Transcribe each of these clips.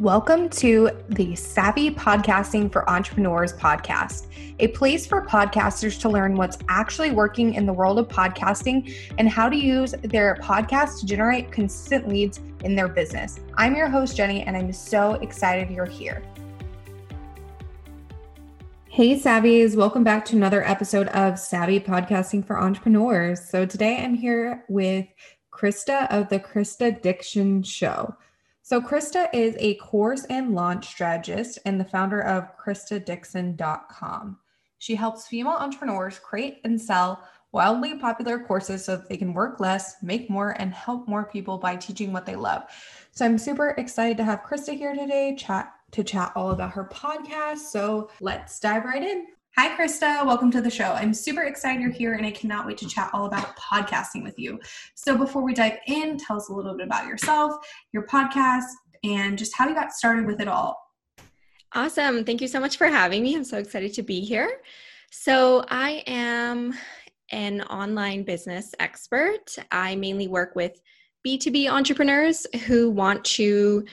Welcome to the Savvy Podcasting for Entrepreneurs podcast, a place for podcasters to learn what's actually working in the world of podcasting and how to use their podcast to generate consistent leads in their business. I'm your host, Jenny, and I'm so excited you're here. Hey, Savvies, welcome back to another episode of Savvy Podcasting for Entrepreneurs. So, today I'm here with Krista of the Krista Diction Show. So, Krista is a course and launch strategist and the founder of KristaDixon.com. She helps female entrepreneurs create and sell wildly popular courses so that they can work less, make more, and help more people by teaching what they love. So, I'm super excited to have Krista here today, chat to chat all about her podcast. So, let's dive right in. Hi, Krista. Welcome to the show. I'm super excited you're here and I cannot wait to chat all about podcasting with you. So, before we dive in, tell us a little bit about yourself, your podcast, and just how you got started with it all. Awesome. Thank you so much for having me. I'm so excited to be here. So, I am an online business expert. I mainly work with B2B entrepreneurs who want to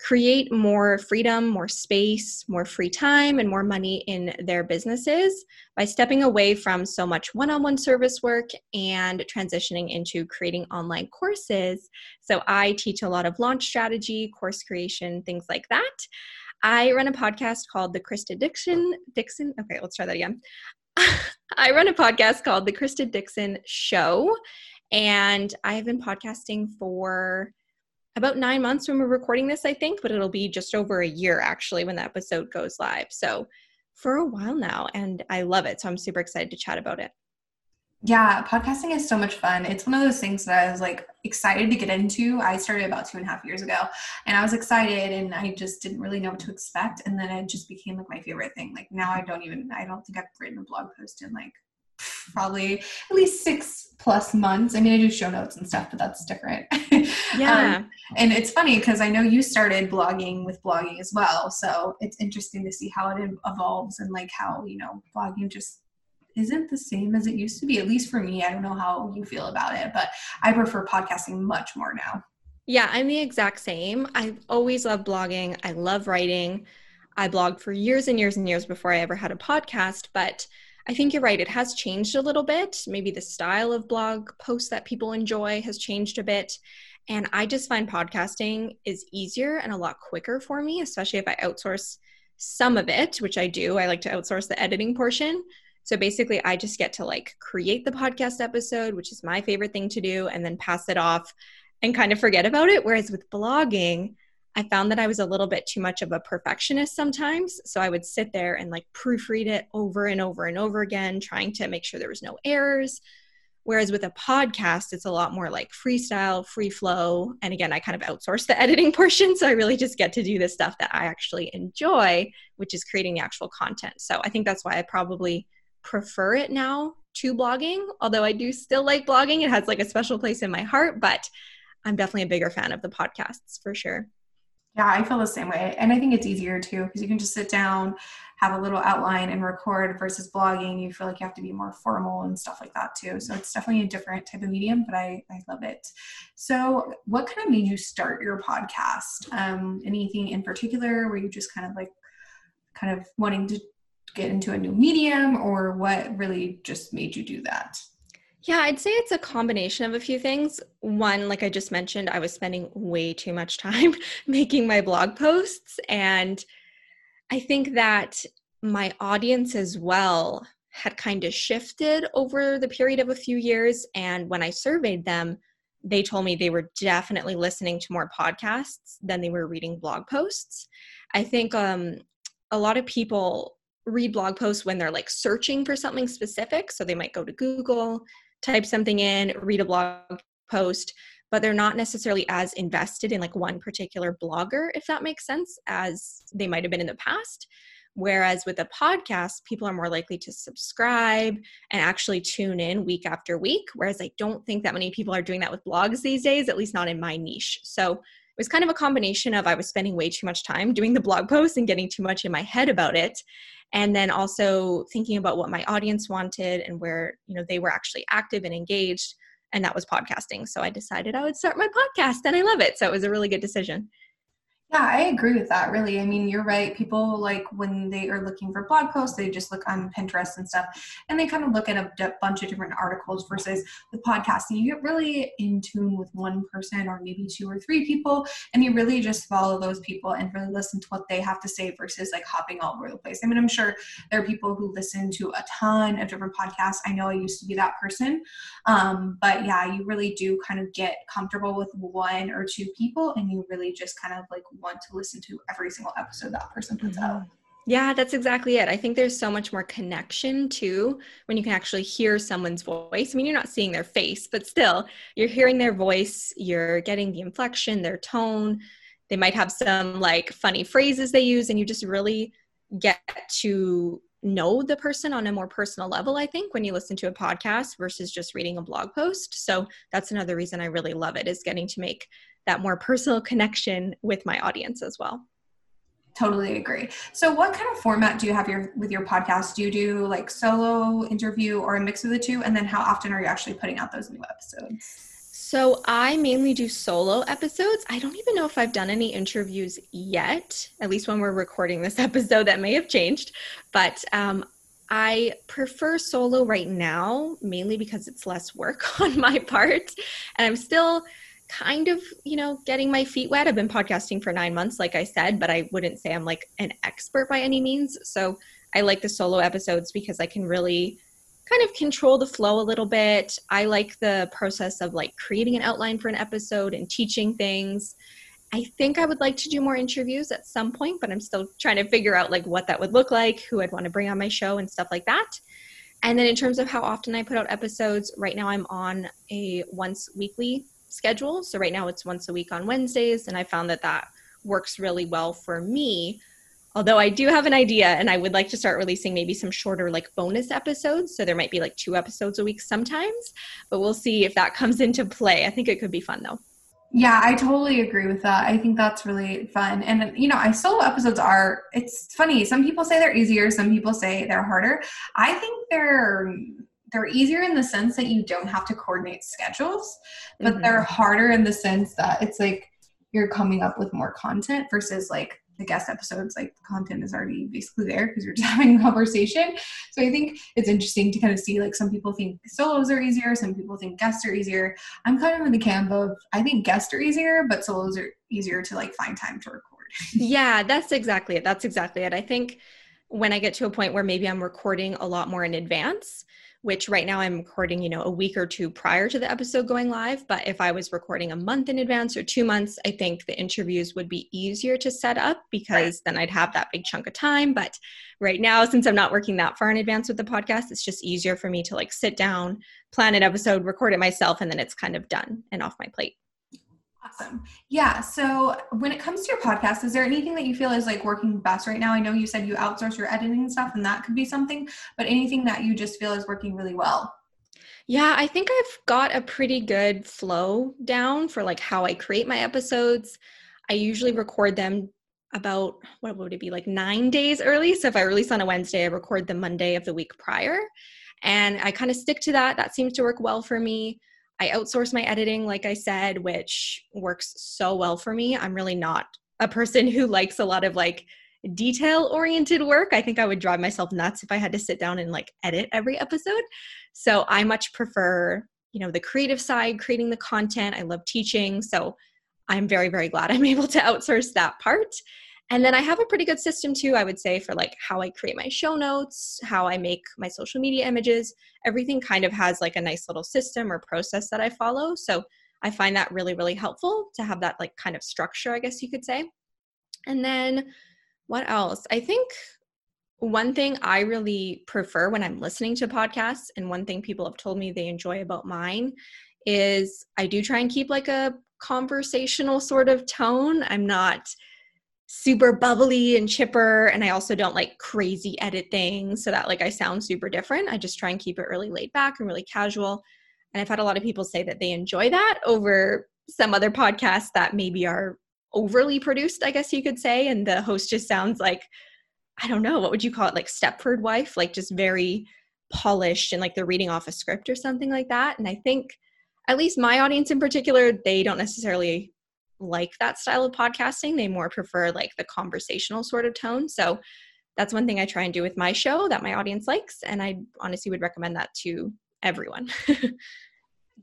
create more freedom, more space, more free time, and more money in their businesses by stepping away from so much one on one service work and transitioning into creating online courses. So, I teach a lot of launch strategy, course creation, things like that. I run a podcast called The Krista Dixon. Dixon. Okay, let's try that again. I run a podcast called The Krista Dixon Show, and I have been podcasting for about nine months when we're recording this, I think, but it'll be just over a year actually when the episode goes live. So for a while now, and I love it. So I'm super excited to chat about it. Yeah, podcasting is so much fun. It's one of those things that I was like excited to get into. I started about two and a half years ago and I was excited and I just didn't really know what to expect. And then it just became like my favorite thing. Like now I don't even, I don't think I've written a blog post in like probably at least six plus months. I mean, I do show notes and stuff, but that's different. Yeah. um, and it's funny because I know you started blogging with blogging as well. So it's interesting to see how it evolves and like how, you know, blogging just isn't the same as it used to be, at least for me. I don't know how you feel about it, but I prefer podcasting much more now. Yeah, I'm the exact same. I've always loved blogging. I love writing. I blogged for years and years and years before I ever had a podcast, but I think you're right. It has changed a little bit. Maybe the style of blog posts that people enjoy has changed a bit. And I just find podcasting is easier and a lot quicker for me, especially if I outsource some of it, which I do. I like to outsource the editing portion. So basically, I just get to like create the podcast episode, which is my favorite thing to do, and then pass it off and kind of forget about it. Whereas with blogging, I found that I was a little bit too much of a perfectionist sometimes. So I would sit there and like proofread it over and over and over again, trying to make sure there was no errors. Whereas with a podcast, it's a lot more like freestyle, free flow. And again, I kind of outsource the editing portion. So I really just get to do the stuff that I actually enjoy, which is creating the actual content. So I think that's why I probably prefer it now to blogging. Although I do still like blogging, it has like a special place in my heart, but I'm definitely a bigger fan of the podcasts for sure. Yeah, I feel the same way. And I think it's easier too because you can just sit down, have a little outline and record versus blogging. You feel like you have to be more formal and stuff like that too. So it's definitely a different type of medium, but I, I love it. So, what kind of made you start your podcast? Um, anything in particular? Were you just kind of like, kind of wanting to get into a new medium, or what really just made you do that? Yeah, I'd say it's a combination of a few things. One, like I just mentioned, I was spending way too much time making my blog posts. And I think that my audience as well had kind of shifted over the period of a few years. And when I surveyed them, they told me they were definitely listening to more podcasts than they were reading blog posts. I think um, a lot of people read blog posts when they're like searching for something specific. So they might go to Google type something in, read a blog post, but they're not necessarily as invested in like one particular blogger, if that makes sense, as they might have been in the past. Whereas with a podcast, people are more likely to subscribe and actually tune in week after week. Whereas I don't think that many people are doing that with blogs these days, at least not in my niche. So was kind of a combination of I was spending way too much time doing the blog posts and getting too much in my head about it. And then also thinking about what my audience wanted and where you know they were actually active and engaged. And that was podcasting. So i decided i would start my podcast and i love it. So it was a really good decision Yeah, I agree with that, really. I mean, you're right. People like when they are looking for blog posts, they just look on Pinterest and stuff, and they kind of look at a d- bunch of different articles versus with podcasting. You get really in tune with one person or maybe two or three people, and you really just follow those people and really listen to what they have to say versus like hopping all over the place. I mean, I'm sure there are people who listen to a ton of different podcasts. I know I used to be that person. Um, but yeah, you really do kind of get comfortable with one or two people, and you really just kind of like want to listen to every single episode that person puts mm-hmm. out. Yeah, that's exactly it. I think there's so much more connection too when you can actually hear someone's voice. I mean, you're not seeing their face, but still, you're hearing their voice, you're getting the inflection, their tone. They might have some like funny phrases they use, and you just really get to know the person on a more personal level, I think, when you listen to a podcast versus just reading a blog post. So that's another reason I really love it is getting to make that more personal connection with my audience as well totally agree so what kind of format do you have your with your podcast do you do like solo interview or a mix of the two and then how often are you actually putting out those new episodes so I mainly do solo episodes. I don't even know if I've done any interviews yet, at least when we're recording this episode, that may have changed. But um, I prefer solo right now, mainly because it's less work on my part. And I'm still kind of, you know, getting my feet wet. I've been podcasting for nine months, like I said, but I wouldn't say I'm like an expert by any means. So I like the solo episodes because I can really kind of control the flow a little bit. I like the process of like creating an outline for an episode and teaching things. I think I would like to do more interviews at some point, but I'm still trying to figure out like what that would look like, who I'd want to bring on my show and stuff like that. And then in terms of how often I put out episodes, right now I'm on a once weekly schedule. So right now it's once a week on Wednesdays, and I found that that works really well for me. Although I do have an idea and I would like to start releasing maybe some shorter like bonus episodes. So there might be like two episodes a week sometimes, but we'll see if that comes into play. I think it could be fun though. Yeah, I totally agree with that. I think that's really fun. And you know, I solo episodes are it's funny. Some people say they're easier, some people say they're harder. I think they're they're easier in the sense that you don't have to coordinate schedules, but mm-hmm. they're harder in the sense that it's like you're coming up with more content versus like the guest episodes like the content is already basically there because you're just having a conversation. So i think it's interesting to kind of see like some people think solos are easier some people think guests are easier. I'm kind of in the camp of i think guests are easier but solos are easier to like find time to record. Yeah that's exactly it that's exactly it. I think when i get to a point where maybe i'm recording a lot more in advance which right now I'm recording, you know, a week or two prior to the episode going live. But if I was recording a month in advance or two months, I think the interviews would be easier to set up because right. then I'd have that big chunk of time. But right now, since I'm not working that far in advance with the podcast, it's just easier for me to like sit down, plan an episode, record it myself, and then it's kind of done and off my plate. Awesome. Yeah. So when it comes to your podcast, is there anything that you feel is like working best right now? I know you said you outsource your editing stuff, and that could be something, but anything that you just feel is working really well? Yeah, I think I've got a pretty good flow down for like how I create my episodes. I usually record them about what would it be like nine days early. So if I release on a Wednesday, I record the Monday of the week prior. And I kind of stick to that. That seems to work well for me. I outsource my editing, like I said, which works so well for me. I'm really not a person who likes a lot of like detail oriented work. I think I would drive myself nuts if I had to sit down and like edit every episode. So I much prefer, you know, the creative side, creating the content. I love teaching. So I'm very, very glad I'm able to outsource that part. And then I have a pretty good system too, I would say, for like how I create my show notes, how I make my social media images. Everything kind of has like a nice little system or process that I follow. So I find that really, really helpful to have that like kind of structure, I guess you could say. And then what else? I think one thing I really prefer when I'm listening to podcasts, and one thing people have told me they enjoy about mine is I do try and keep like a conversational sort of tone. I'm not super bubbly and chipper and i also don't like crazy edit things so that like i sound super different. I just try and keep it really laid back and really casual. And i've had a lot of people say that they enjoy that over some other podcasts that maybe are overly produced i guess you could say and the host just sounds like i don't know what would you call it like stepford wife? Like just very polished and like they're reading off a script or something like that. And i think at least my audience in particular they don't necessarily like that style of podcasting. They more prefer like the conversational sort of tone. So that's one thing I try and do with my show that my audience likes. And I honestly would recommend that to everyone.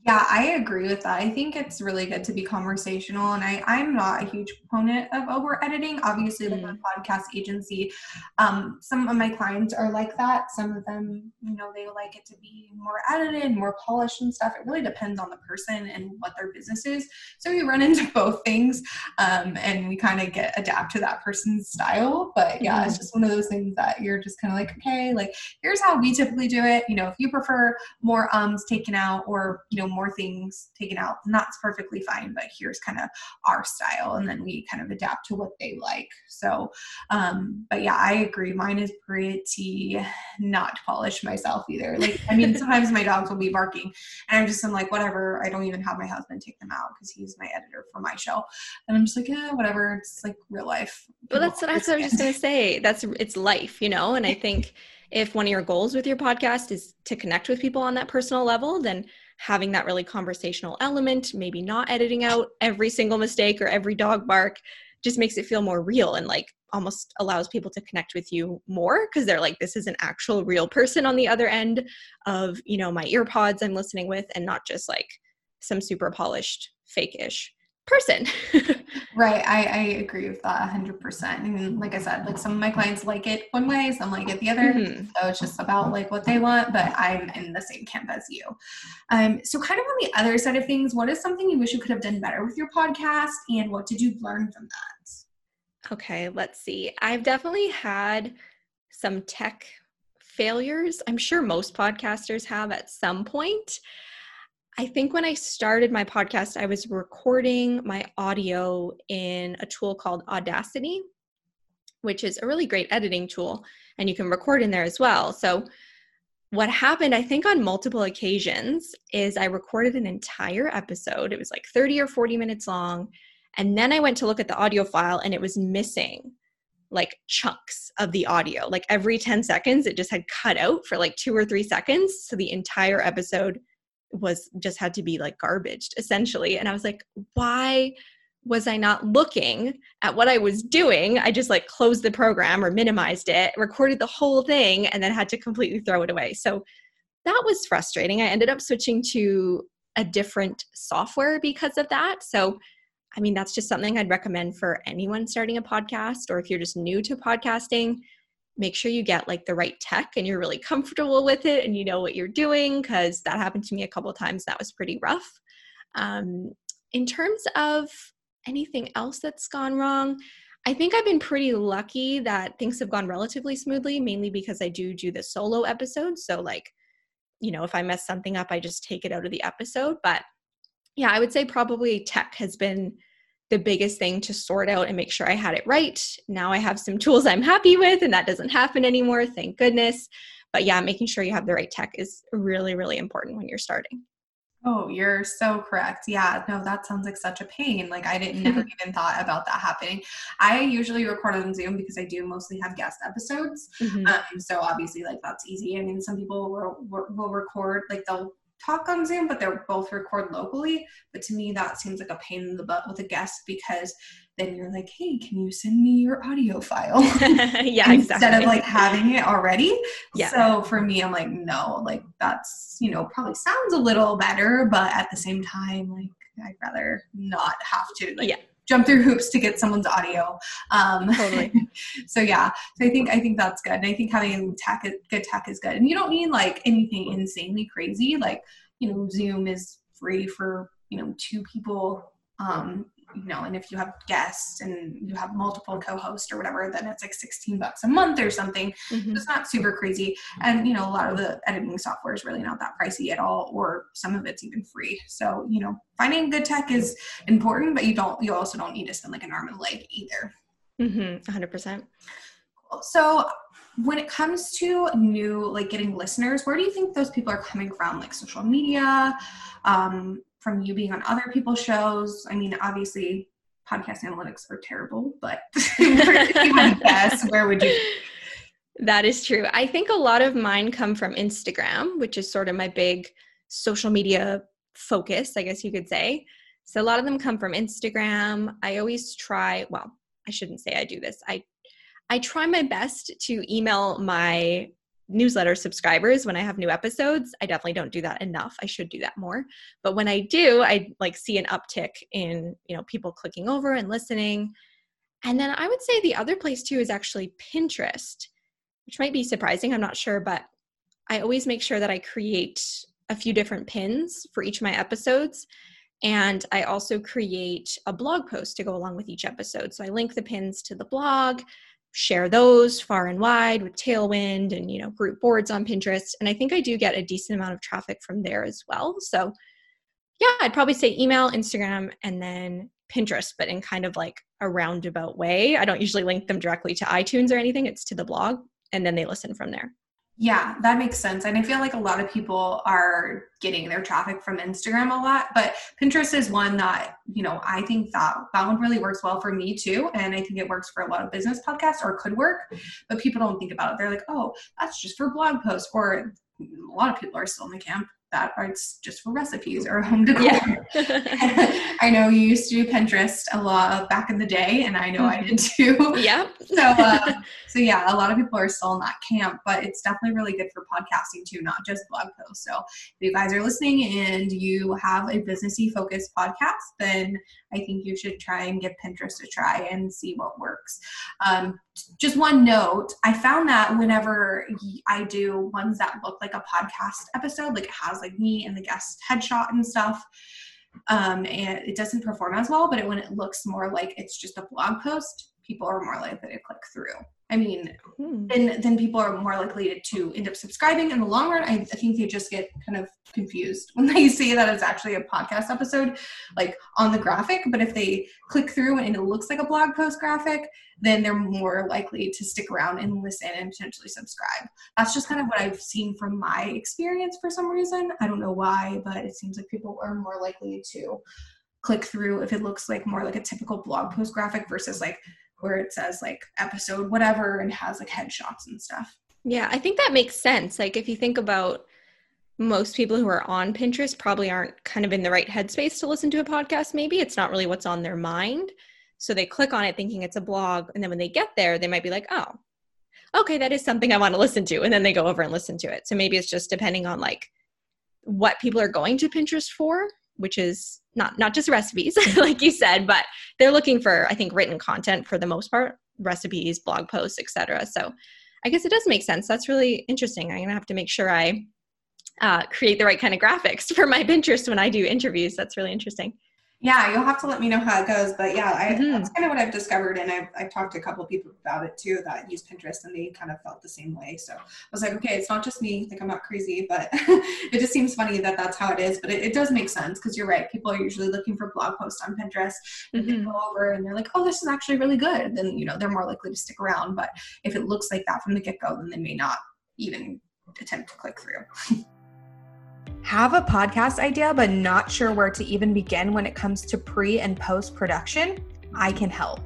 Yeah, I agree with that. I think it's really good to be conversational, and I I'm not a huge proponent of over editing. Obviously, like mm. a podcast agency, um, some of my clients are like that. Some of them, you know, they like it to be more edited, more polished, and stuff. It really depends on the person and what their business is. So we run into both things, um, and we kind of get adapt to that person's style. But yeah, mm. it's just one of those things that you're just kind of like, okay, like here's how we typically do it. You know, if you prefer more ums taken out, or you know more things taken out, and that's perfectly fine. But here's kind of our style, and then we kind of adapt to what they like. So, um, but yeah, I agree. Mine is pretty not polished myself either. Like, I mean, sometimes my dogs will be barking, and I'm just I'm like, whatever. I don't even have my husband take them out because he's my editor for my show, and I'm just like, yeah, whatever. It's like real life. But that's what, that's what I was just gonna say. That's it's life, you know. And I think if one of your goals with your podcast is to connect with people on that personal level, then having that really conversational element, maybe not editing out every single mistake or every dog bark, just makes it feel more real and like almost allows people to connect with you more because they're like this is an actual real person on the other end of you know my earpods i'm listening with and not just like some super polished fake-ish person. right. I, I agree with that 100%. And like I said, like some of my clients like it one way, some like it the other. Mm-hmm. So it's just about like what they want, but I'm in the same camp as you. Um, so kind of on the other side of things, what is something you wish you could have done better with your podcast and what did you learn from that? Okay, let's see. I've definitely had some tech failures. I'm sure most podcasters have at some point. I think when I started my podcast, I was recording my audio in a tool called Audacity, which is a really great editing tool, and you can record in there as well. So, what happened, I think, on multiple occasions is I recorded an entire episode. It was like 30 or 40 minutes long. And then I went to look at the audio file and it was missing like chunks of the audio. Like every 10 seconds, it just had cut out for like two or three seconds. So the entire episode was just had to be like garbaged essentially. And i was like why was i not looking at what i was doing? I just like closed the program or minimized it recorded the whole thing and then had to completely throw it away. So that was frustrating. I ended up switching to a different software because of that. So i mean that's just something i'd recommend for anyone starting a podcast or if you're just new to podcasting make sure you get like the right tech and you're really comfortable with it and you know what you're doing because that happened to me a couple times that was pretty rough. Um, in terms of anything else that's gone wrong i think i've been pretty lucky that things have gone relatively smoothly mainly because i do do the solo episodes. So like you know if i mess something up i just take it out of the episode. But yeah i would say probably tech has been the biggest thing to sort out and make sure I had it right. Now I have some tools I'm happy with, and that doesn't happen anymore, thank goodness. But yeah, making sure you have the right tech is really, really important when you're starting. Oh, you're so correct. Yeah, no, that sounds like such a pain. Like I didn't never even thought about that happening. I usually record on Zoom because I do mostly have guest episodes. Mm-hmm. Um, so obviously, like that's easy. I mean, some people will, will record like they'll talk on Zoom, but they're both record locally. But to me, that seems like a pain in the butt with a guest because then you're like, hey, can you send me your audio file? yeah, Instead exactly. of like having it already. Yeah. So for me, I'm like, no, like that's, you know, probably sounds a little better, but at the same time, like I'd rather not have to like yeah jump through hoops to get someone's audio. Um, totally. so yeah, so I think I think that's good. And I think having tech, good tech is good. And you don't need like anything insanely crazy. Like you know, Zoom is free for you know two people. Um, you know, and if you have guests and you have multiple co-hosts or whatever, then it's like 16 bucks a month or something. Mm-hmm. It's not super crazy. And, you know, a lot of the editing software is really not that pricey at all, or some of it's even free. So, you know, finding good tech is important, but you don't, you also don't need to spend like an arm and a leg either. Mm-hmm. 100%. So when it comes to new like getting listeners where do you think those people are coming from like social media um, from you being on other people's shows? I mean, obviously, podcast analytics are terrible, but if you had guess, where would you? That is true. I think a lot of mine come from Instagram, which is sort of my big social media focus, I guess you could say. So a lot of them come from Instagram. I always try, well, I shouldn't say I do this. I I try my best to email my newsletter subscribers when I have new episodes. I definitely don't do that enough. I should do that more. But when I do, I like see an uptick in, you know, people clicking over and listening. And then I would say the other place too is actually Pinterest, which might be surprising, I'm not sure, but I always make sure that I create a few different pins for each of my episodes. And I also create a blog post to go along with each episode. So I link the pins to the blog, share those far and wide with Tailwind and you know group boards on Pinterest. And I think I do get a decent amount of traffic from there as well. So yeah, I'd probably say email, Instagram, and then Pinterest, but in kind of like a roundabout way. I don't usually link them directly to iTunes or anything. It's to the blog, and then they listen from there. Yeah, that makes sense. And I feel like a lot of people are getting their traffic from Instagram a lot, but Pinterest is one that, you know, I think that that one really works well for me too. And I think it works for a lot of business podcasts or could work, but people don't think about it. They're like, oh, that's just for blog posts. Or a lot of people are still in the camp that it's just for recipes or home decor. Yeah. I know you used to do Pinterest a lot back in the day, and I know mm-hmm. I did too. Yeah. so, uh, so yeah, a lot of people are still in that camp, but it's definitely really good for podcasting too, not just blog posts. So, if you guys are listening and you have a businessy focused podcast, then I think you should try and give Pinterest a try and see what works. Um, just one note I found that whenever I do ones that look like a podcast episode, like it has like me and the guest headshot and stuff, um, and it doesn't perform as well, but it, when it looks more like it's just a blog post, people are more likely to click through. I mean, hmm. then then people are more likely to end up subscribing in the long run. I, I, think they just get kind of confused when they see that it's actually a podcast episode, like on the graphic. But if they click through and it looks like a blog post graphic, then they're more likely to stick around and listen and potentially subscribe. That's just kind of what I've seen from my experience for some reason. I don't know why, but it seems like people are more likely to click through if it looks like more like a typical blog post graphic versus like where it says like episode whatever and has like headshots and stuff. Yeah, I think that makes sense. Like if you think about most people who are on Pinterest probably aren't kind of in the right headspace to listen to a podcast maybe. It's not really what's on their mind. So they click on it thinking it's a blog and then when they get there they might be like, "Oh, okay, that is something I want to listen to." And then they go over and listen to it. So maybe it's just depending on like what people are going to Pinterest for which is not not just recipes like you said but they're looking for i think written content for the most part recipes blog posts etc so i guess it does make sense. That's really interesting. I'm going to have to make sure i uh, create the right kind of graphics for my pinterest when i do interviews. That's really interesting yeah, you'll have to let me know how it goes. But yeah, I, mm-hmm. that's kind of what I've discovered. And I've, I've talked to a couple of people about it too that use Pinterest and they kind of felt the same way. So I was like, okay, it's not just me. Like I'm not crazy, but it just seems funny that that's how it is. But it, it does make sense because you're right. People are usually looking for blog posts on Pinterest and mm-hmm. they go over and they're like, oh, this is actually really good. Then, you know, they're more likely to stick around. But if it looks like that from the get go, then they may not even attempt to click through. Have a podcast idea but not sure where to even begin when it comes to pre and post production? I can help.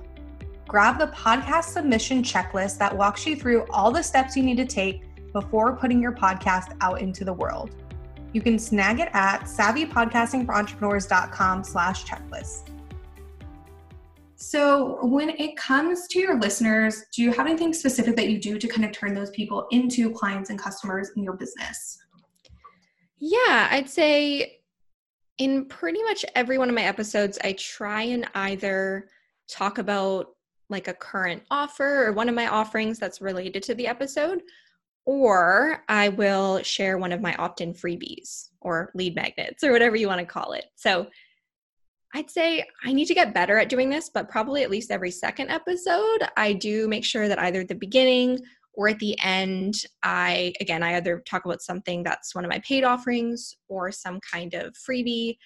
Grab the podcast submission checklist that walks you through all the steps you need to take before putting your podcast out into the world. You can snag it at savvypodcastingforentrepreneurs.com slash checklist. So, when it comes to your listeners, do you have anything specific that you do to kind of turn those people into clients and customers in your business? Yeah, I'd say in pretty much every one of my episodes, I try and either talk about like a current offer or one of my offerings that's related to the episode, or I will share one of my opt in freebies or lead magnets or whatever you want to call it. So I'd say I need to get better at doing this, but probably at least every second episode, I do make sure that either at the beginning or at the end i again i either talk about something that's one of my paid offerings or some kind of freebie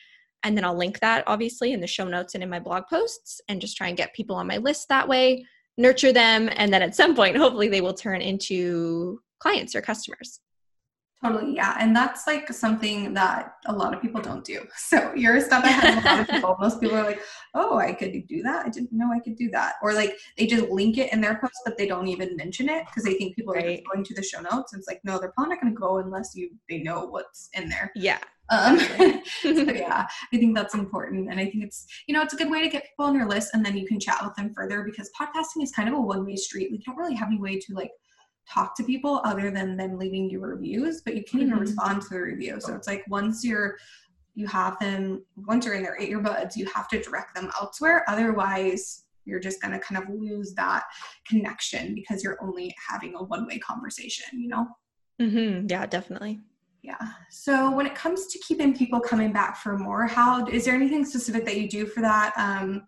and then i'll link that obviously in the show notes and in my blog posts and just try and get people on my list that way nurture them and then at some point hopefully they will turn into clients or customers Totally, yeah. And that's like something that a lot of people don't do. So you're a step ahead of a lot of people. Most people are like, oh, I could do that. I didn't know I could do that. Or like they just link it in their post, but they don't even mention it because they think people right. are just going to the show notes. And it's like, no, they're probably not going to go unless you they know what's in there. Yeah. Um, so yeah, I think that's important. And I think it's, you know, it's a good way to get people on your list and then you can chat with them further because podcasting is kind of a one way street. We don't really have any way to like talk to people other than them leaving you reviews, but you can't mm-hmm. even respond to the review. So it's like once you're you have them once you're in their earbuds, you have to direct them elsewhere. Otherwise, you're just gonna kind of lose that connection because you're only having a one-way conversation, you know? Mm-hmm. Yeah, definitely. Yeah. So when it comes to keeping people coming back for more, how is there anything specific that you do for that? Um,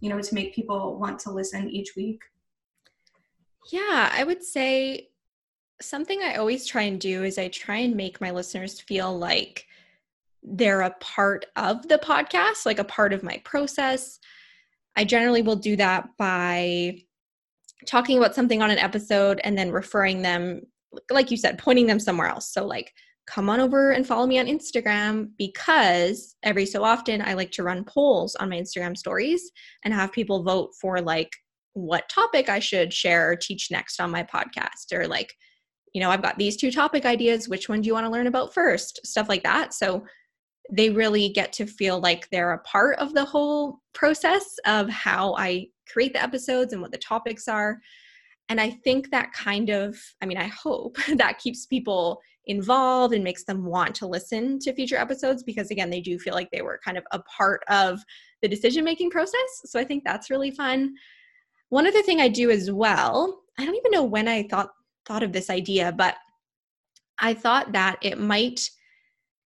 you know, to make people want to listen each week? Yeah, I would say something I always try and do is I try and make my listeners feel like they're a part of the podcast, like a part of my process. I generally will do that by talking about something on an episode and then referring them, like you said, pointing them somewhere else. So, like, come on over and follow me on Instagram because every so often I like to run polls on my Instagram stories and have people vote for like what topic I should share or teach next on my podcast or like you know I've got these two topic ideas which one do you want to learn about first? Stuff like that. So they really get to feel like they're a part of the whole process of how I create the episodes and what the topics are. And I think that kind of I mean I hope that keeps people involved and makes them want to listen to future episodes because again they do feel like they were kind of a part of the decision making process. So i think that's really fun one other thing I do as well, I don't even know when I thought thought of this idea, but I thought that it might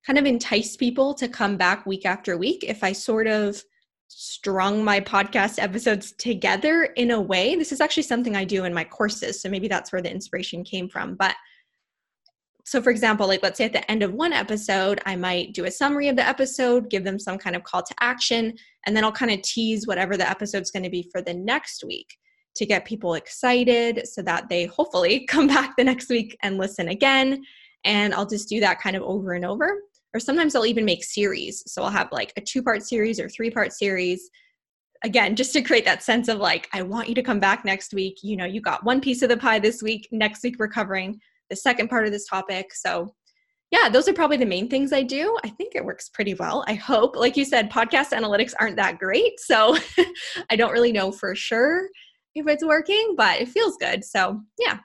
kind of entice people to come back week after week if I sort of strung my podcast episodes together in a way. This is actually something I do in my courses, so maybe that's where the inspiration came from. But so for example like let's say at the end of one episode i might do a summary of the episode give them some kind of call to action and then i'll kind of tease whatever the episode's going to be for the next week to get people excited so that they hopefully come back the next week and listen again. And i'll just do that kind of over and over. Or sometimes i'll even make series. So i'll have like a two part series or three part series. Again just to create that sense of like i want you to come back next week. You know you got one piece of the pie this week. Next week we're covering the second part of this topic. So, yeah, those are probably the main things I do. I think it works pretty well. I hope. Like you said, podcast analytics aren't that great. So, I don't really know for sure if it's working, but it feels good. So, yeah.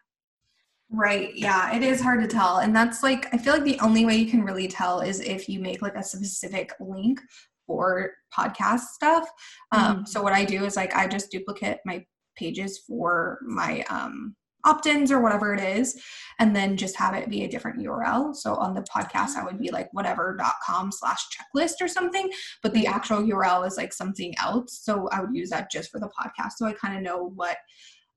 Right. Yeah, it is hard to tell. And that's like, I feel like the only way you can really tell is if you make like a specific link for podcast stuff. Um, mm-hmm. So, what I do is like, I just duplicate my pages for my um, opt-ins or whatever it is and then just have it be a different url so on the podcast i would be like whatever.com slash checklist or something but the actual url is like something else. So i would use that just for the podcast so i kind of know what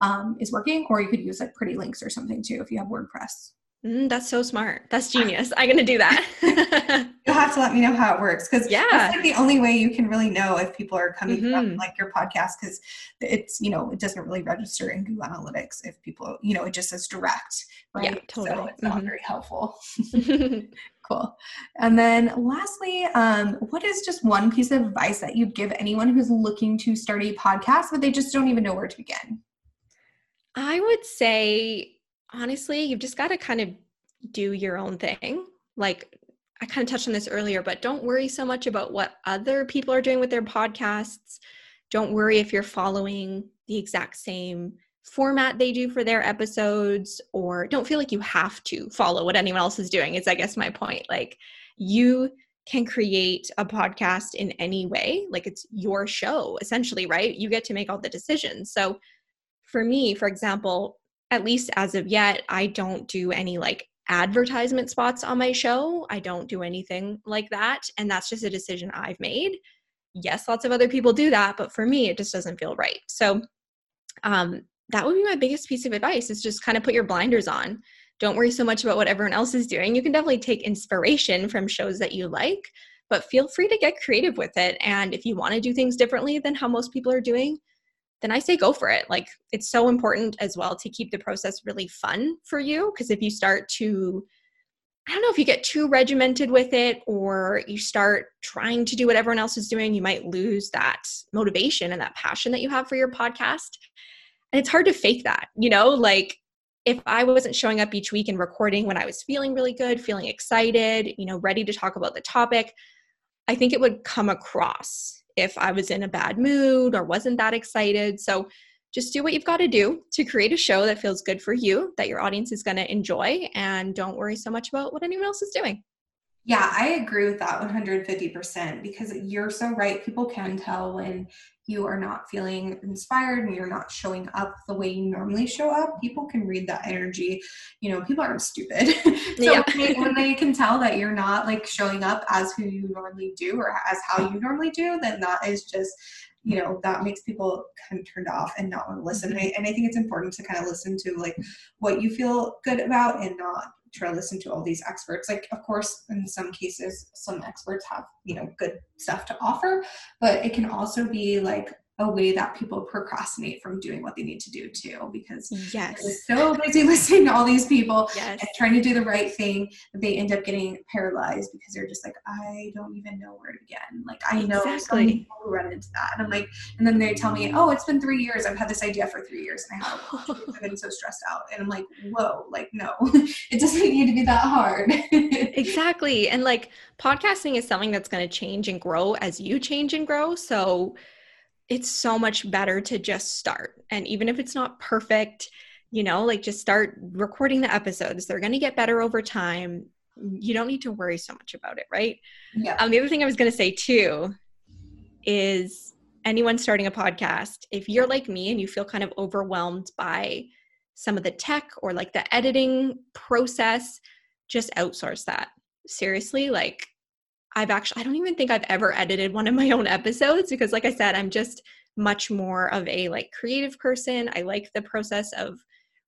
um, is working or you could use like pretty links or something too if you have wordpress Mm, that's so smart. That's genius. I'm gonna do that. You'll have to let me know how it works because yeah, that's like the only way you can really know if people are coming mm-hmm. from like your podcast because it's you know it doesn't really register in Google Analytics if people you know it just says direct, right? Yeah, totally. So it's not mm-hmm. very helpful. cool. And then lastly, um, what is just one piece of advice that you'd give anyone who's looking to start a podcast but they just don't even know where to begin? I would say honestly, you've just got to kind of do your own thing. Like I kind of touched on this earlier, but don't worry so much about what other people are doing with their podcasts. Don't worry if you're following the exact same format they do for their episodes, or don't feel like you have to follow what anyone else is doing. It's, I guess, my point. Like, you can create a podcast in any way. Like, it's your show, essentially, right? You get to make all the decisions. So, for me, for example, at least as of yet, I don't do any like advertisement spots on my show. I don't do anything like that. And that's just a decision I've made. Yes, lots of other people do that, but for me, it just doesn't feel right. So, um, that would be my biggest piece of advice is just kind of put your blinders on. Don't worry so much about what everyone else is doing. You can definitely take inspiration from shows that you like, but feel free to get creative with it. And if you want to do things differently than how most people are doing, then I say go for it. Like it's so important as well to keep the process really fun for you because if you start to I don't know if you get too regimented with it or you start trying to do what everyone else is doing, you might lose that motivation and that passion that you have for your podcast. And it's hard to fake that, you know, like if I wasn't showing up each week and recording when I was feeling really good, feeling excited, you know, ready to talk about the topic, I think it would come across if I was in a bad mood or wasn't that excited. So just do what you've got to do to create a show that feels good for you, that your audience is going to enjoy, and don't worry so much about what anyone else is doing. Yeah, I agree with that 150% because you're so right. People can tell when you are not feeling inspired and you're not showing up the way you normally show up. People can read that energy. You know, people aren't stupid. so yeah. when, they, when they can tell that you're not like showing up as who you normally do or as how you normally do, then that is just you know that makes people kind of turned off and not want to listen mm-hmm. and I, and I think it's important to kind of listen to like what you feel good about and not to listen to all these experts. Like of course in some cases some experts have you know good stuff to offer but it can also be like a way that people procrastinate from doing what they need to do too because yes. they're so busy listening to all these people yes. and trying to do the right thing they end up getting paralyzed because they're just like i don't even know where to begin like i know exactly. people who run into that and i'm like and then they tell me oh it's been three years i've had this idea for three years and i have i've been so stressed out and i'm like whoa like no it doesn't need to be that hard exactly and like podcasting is something that's going to change and grow as you change and grow so it's so much better to just start. And even if it's not perfect, you know, like just start recording the episodes. They're going to get better over time. You don't need to worry so much about it, right? Yeah. Um, the other thing I was going to say too is anyone starting a podcast, if you're like me and you feel kind of overwhelmed by some of the tech or like the editing process, just outsource that. Seriously, like I've actually, I don't even think I've ever edited one of my own episodes because, like I said, I'm just much more of a like creative person. I like the process of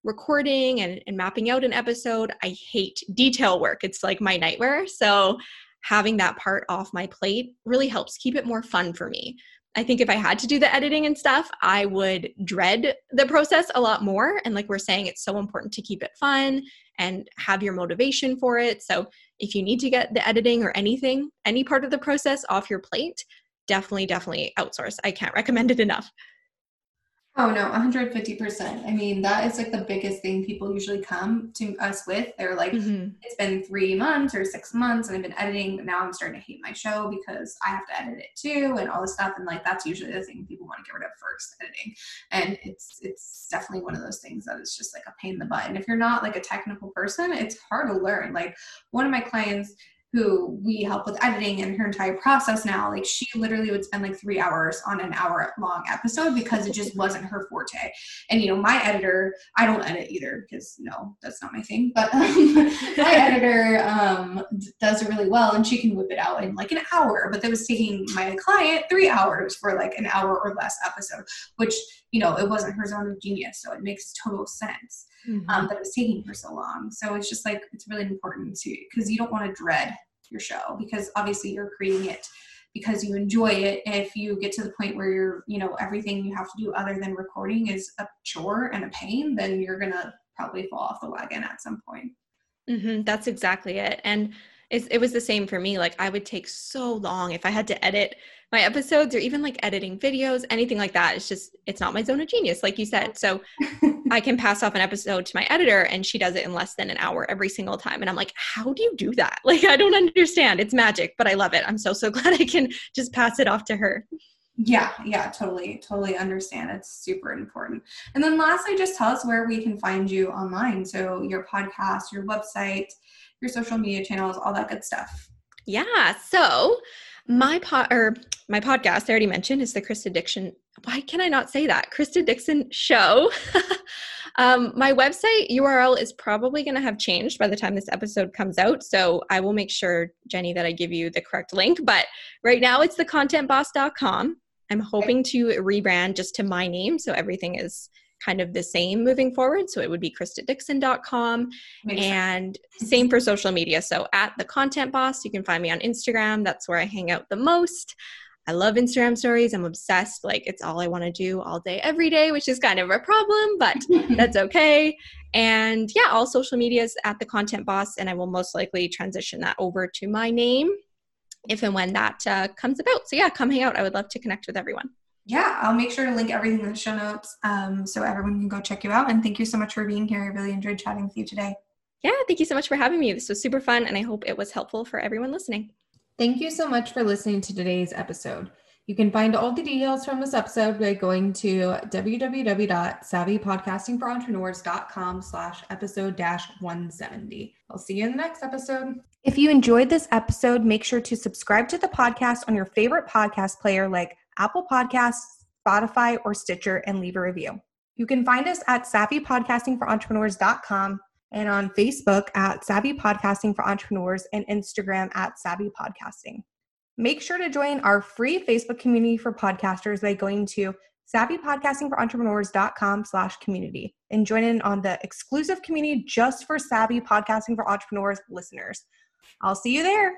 recording and, and mapping out an episode. I hate detail work, it's like my nightmare. So, having that part off my plate really helps keep it more fun for me. I think if I had to do the editing and stuff, I would dread the process a lot more. And like we're saying, it's so important to keep it fun and have your motivation for it. So if you need to get the editing or anything, any part of the process off your plate, definitely, definitely outsource. I can't recommend it enough. Oh no, 150%. I mean, that is like the biggest thing people usually come to us with. They're like, mm-hmm. it's been three months or six months and I've been editing. But now I'm starting to hate my show because I have to edit it too and all this stuff. And like, that's usually the thing people want to get rid of first, editing. And it's, it's definitely one of those things that is just like a pain in the butt. And if you're not like a technical person, it's hard to learn. Like one of my clients, who we help with editing and her entire process now like she literally would spend like three hours on an hour long episode because it just wasn't her forte. And you know my editor i don't edit either because no that's not my thing but um, my editor um, does it really well and she can whip it out in like an hour but that was taking my client three hours for like an hour or less episode which you know it wasn't her zone of genius so it makes total sense mm-hmm. um, that it was taking her so long. So it's just like it's really important to because you don't want to dread your show because obviously you're creating it because you enjoy it. If you get to the point where you're, you know, everything you have to do other than recording is a chore and a pain, then you're gonna probably fall off the wagon at some point. Mm-hmm, that's exactly it. And it was the same for me. Like I would take so long if I had to edit my episodes or even like editing videos, anything like that. It's just, it's not my zone of genius, like you said. So I can pass off an episode to my editor and she does it in less than an hour every single time. And I'm like, how do you do that? Like, I don't understand. It's magic, but I love it. I'm so, so glad I can just pass it off to her. Yeah, yeah, totally, totally understand. It's super important. And then lastly, just tell us where we can find you online. So your podcast, your website, your social media channels, all that good stuff. Yeah. So my pod or my podcast, I already mentioned, is the Krista Dixon. Why can I not say that? Krista Dixon Show. um, my website URL is probably going to have changed by the time this episode comes out. So I will make sure, Jenny, that I give you the correct link. But right now it's thecontentboss.com. I'm hoping to rebrand just to my name. So everything is kind of the same moving forward. So it would be KristaDixon.com and same for social media. So at the content boss, you can find me on Instagram. That's where I hang out the most. I love Instagram stories. I'm obsessed. Like it's all I want to do all day, every day, which is kind of a problem, but that's okay. And yeah, all social media is at the Content Boss, and I will most likely transition that over to my name if and when that uh, comes about. So yeah, come hang out. I would love to connect with everyone. Yeah, I'll make sure to link everything in the show notes um, so everyone can go check you out. And thank you so much for being here. I really enjoyed chatting with you today. Yeah, thank you so much for having me. This was super fun, and I hope it was helpful for everyone listening. Thank you so much for listening to today's episode. You can find all the details from this episode by going to www.savvypodcastingforentrepreneurs.com slash episode dash 170. I'll see you in the next episode. If you enjoyed this episode, make sure to subscribe to the podcast on your favorite podcast player like Apple Podcasts, Spotify, or Stitcher and leave a review. You can find us at savvypodcastingforentrepreneurs.com and on Facebook at Savvy Podcasting for Entrepreneurs and Instagram at Savvy Podcasting. Make sure to join our free Facebook community for podcasters by going to savvypodcastingforentrepreneurs.com slash community and join in on the exclusive community just for savvy podcasting for entrepreneurs listeners. I'll see you there.